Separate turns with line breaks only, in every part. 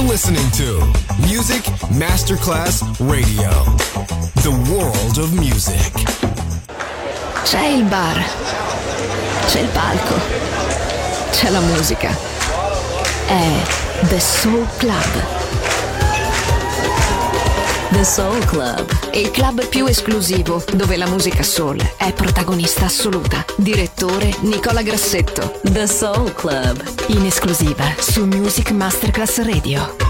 You're listening to Music Masterclass Radio. The world of music.
C'è il bar. C'è il palco. C'è la musica. È The Soul Club. The Soul Club, il club più esclusivo dove la musica soul è protagonista assoluta. Direttore Nicola Grassetto. The Soul Club, in esclusiva su Music Masterclass Radio.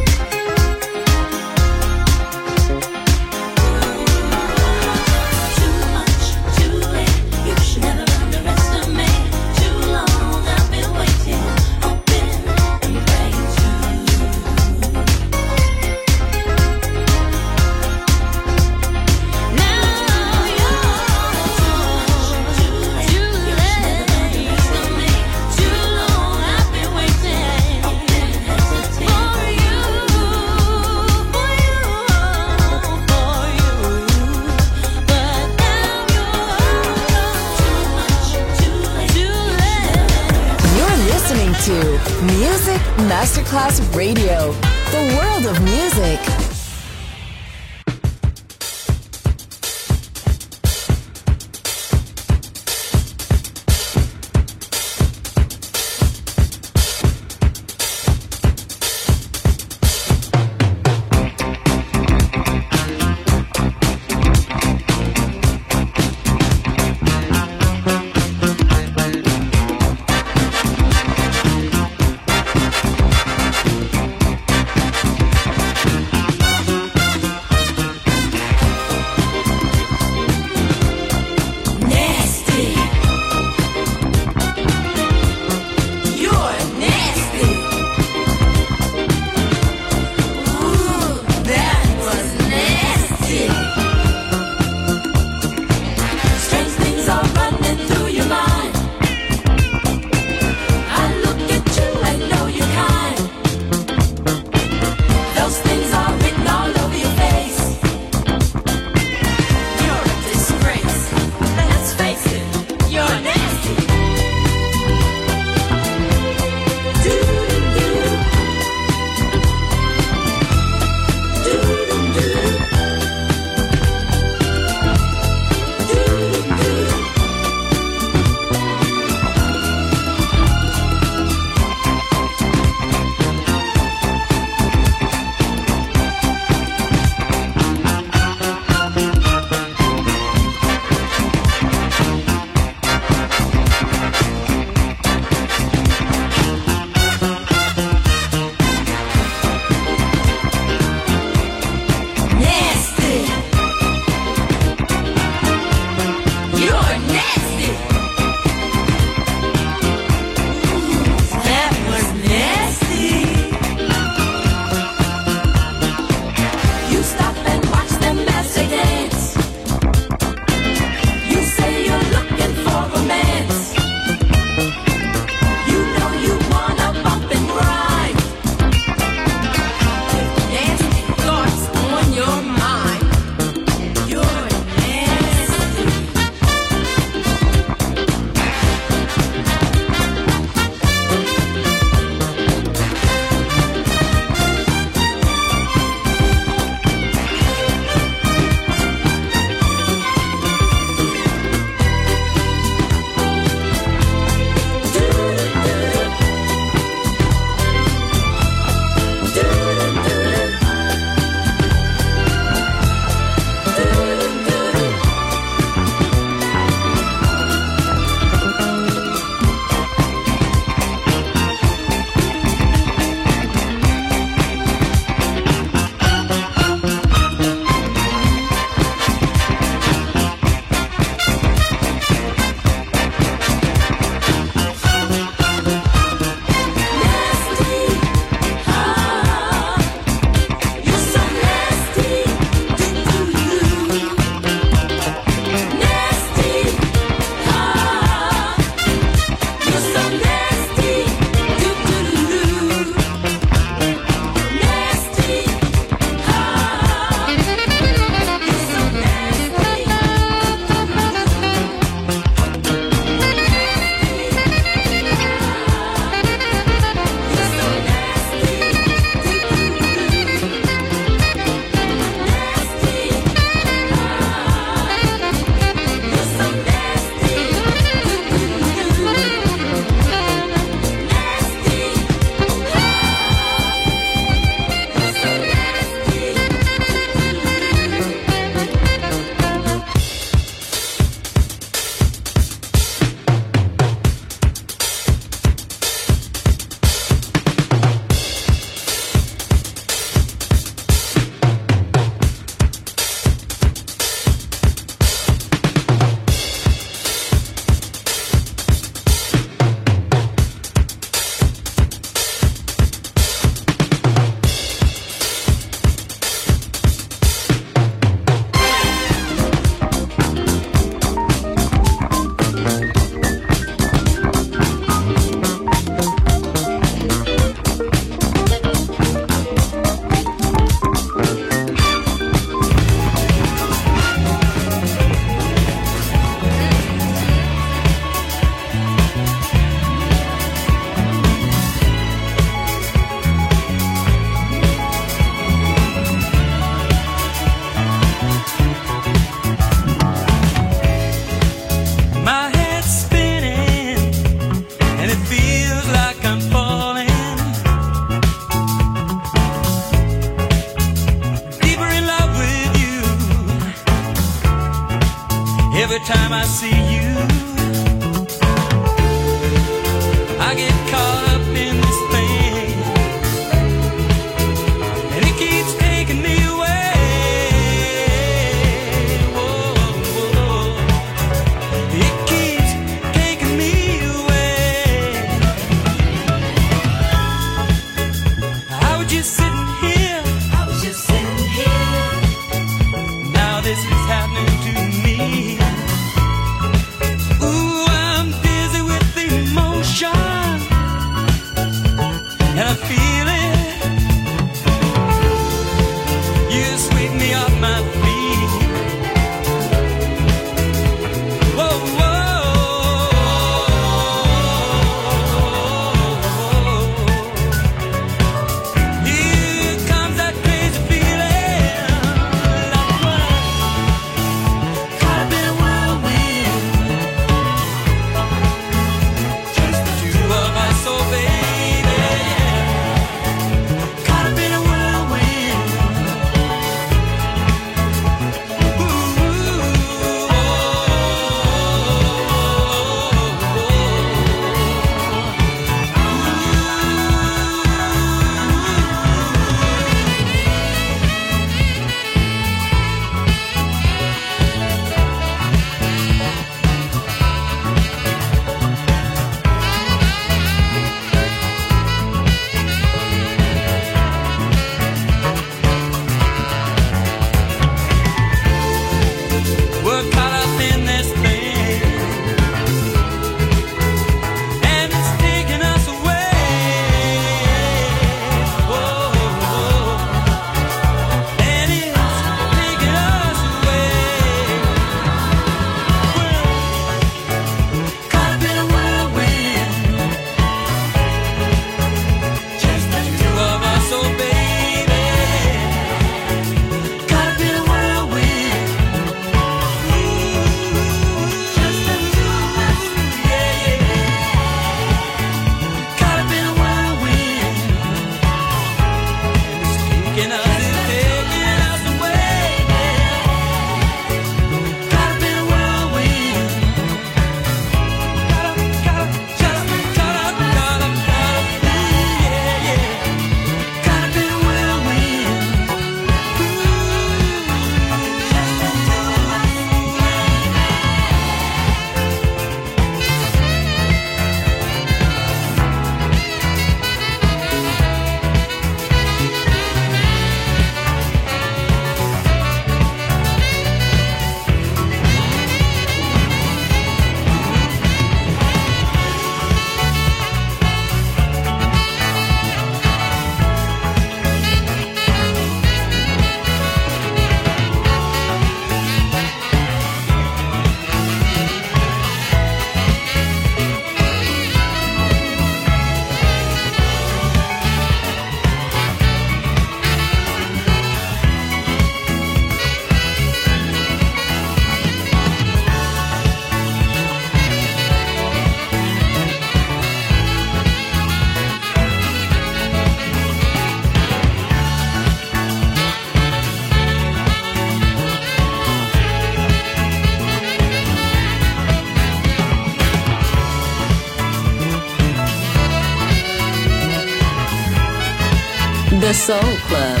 Club,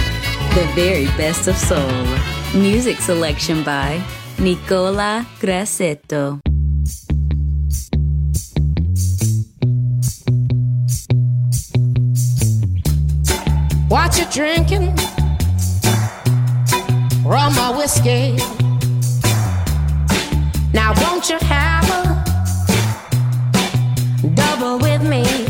the very best of soul. Music selection by Nicola Grassetto.
What you drinking? Rum or whiskey? Now won't you have a double with me?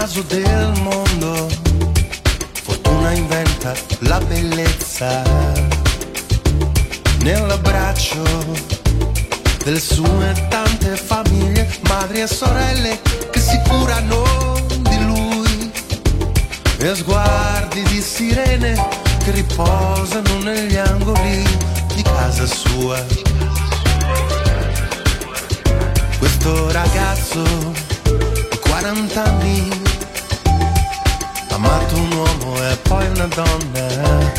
naso del mondo. Fortuna inventa la bellezza nell'abbraccio delle sue tante famiglie, madri e sorelle che si curano di lui. E sguardi di sirene che riposano negli angoli di casa sua. Questo ragazzo 40 anni amato un uomo e poi una donna.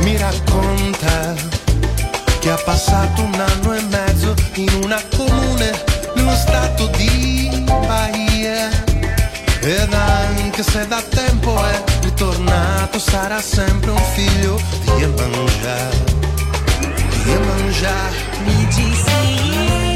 Mi racconta che ha passato un anno e mezzo in una comune nello stato di Bahia ed anche se da tempo è ritornato sarà sempre un figlio di Emanjá di
Emanjá mi io.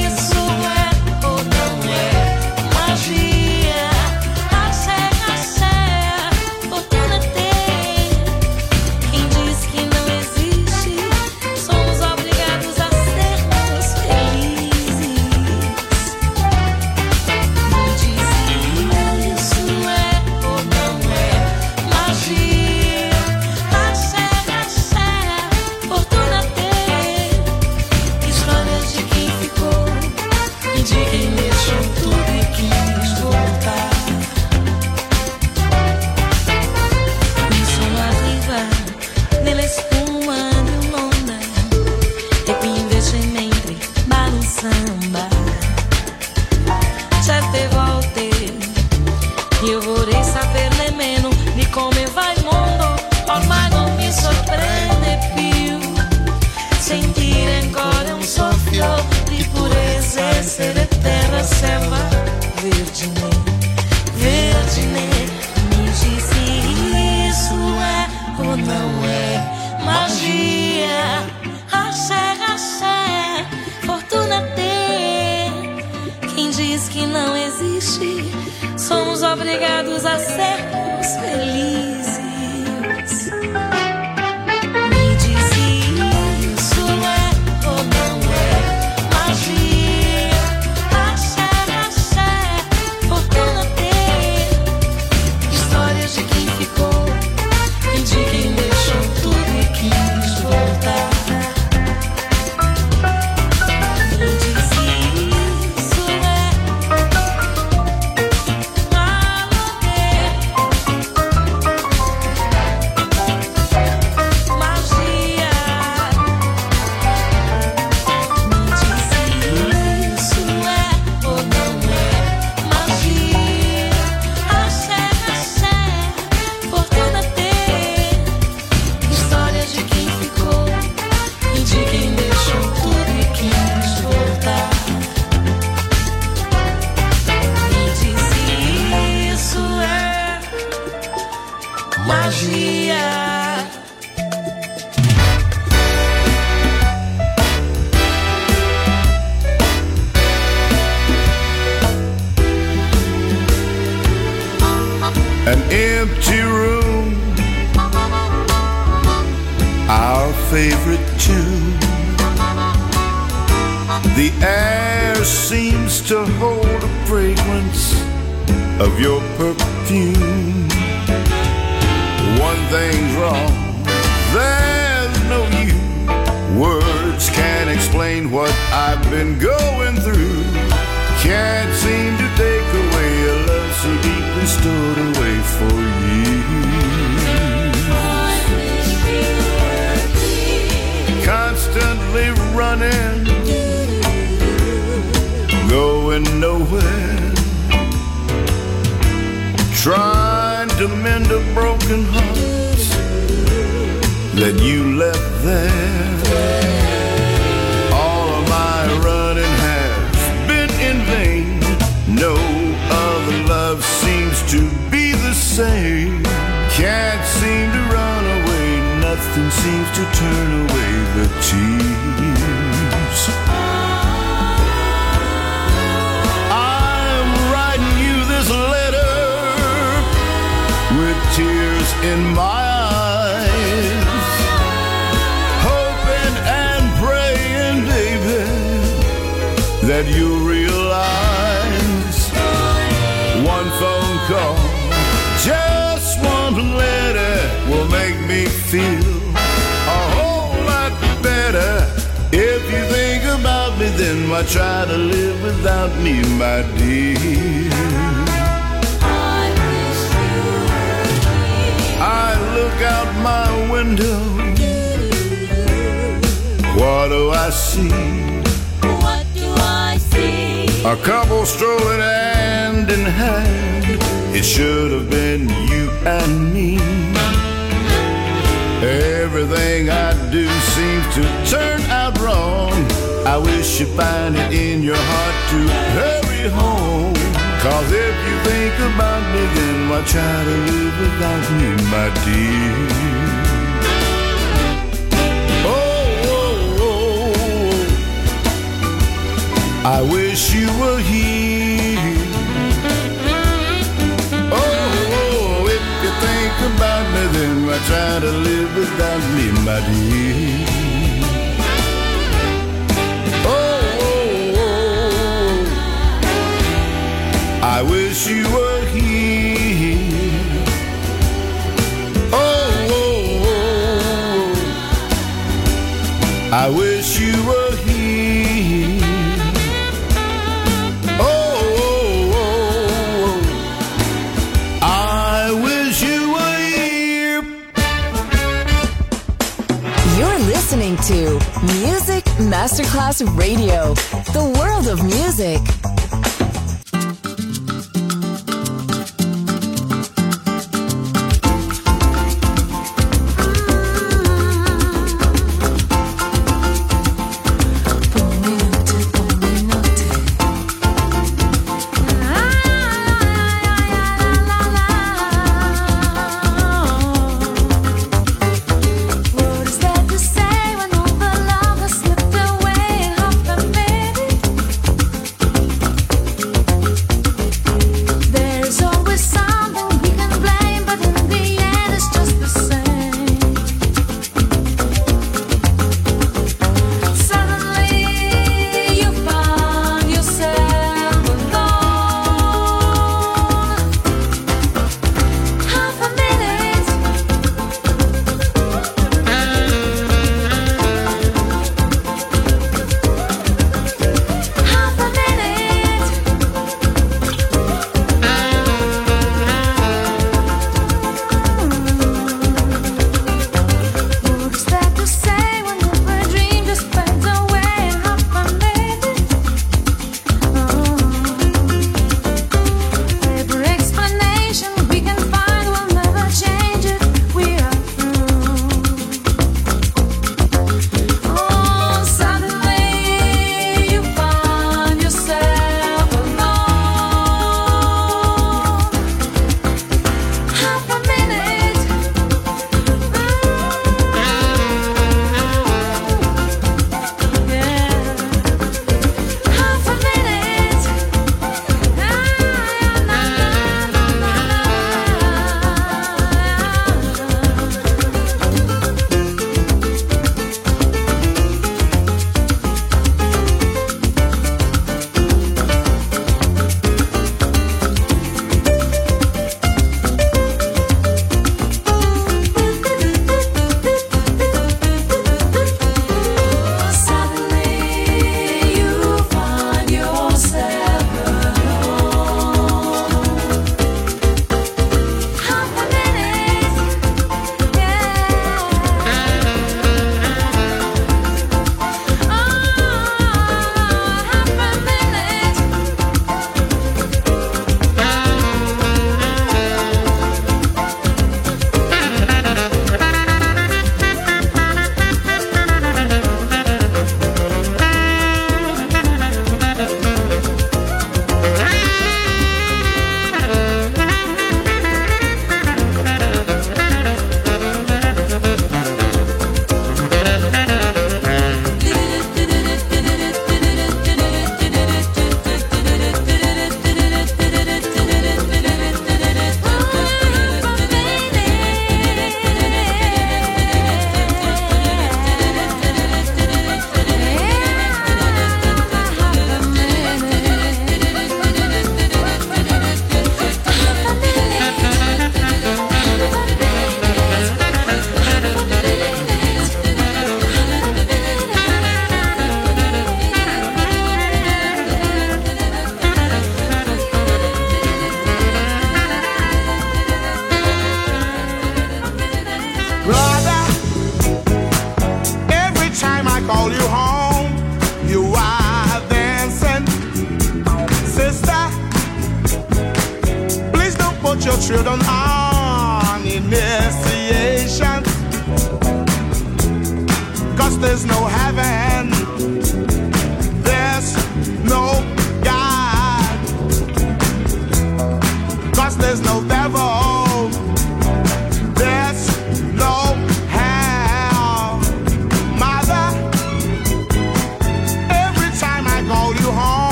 Turn away the tears. I'm writing you this letter with tears in my eyes, hoping and praying, baby, that you realize one phone call, just one letter will make me feel why try to live without me, my dear? I look out my window. What do I see?
What do I see?
A couple strolling hand in hand. It should have been you and me. Everything I do seems to turn out wrong. I wish you find it in your heart to hurry home. Cause if you think about me, then why try to live without me, my dear? Oh, oh, oh. I wish you were here. Oh, oh, if you think about me, then why try to live without me, my dear? I wish you were here. Oh, oh, oh, I wish you were here. Oh, oh, oh, oh, I wish you were here.
You're listening to Music Masterclass Radio, the world of music.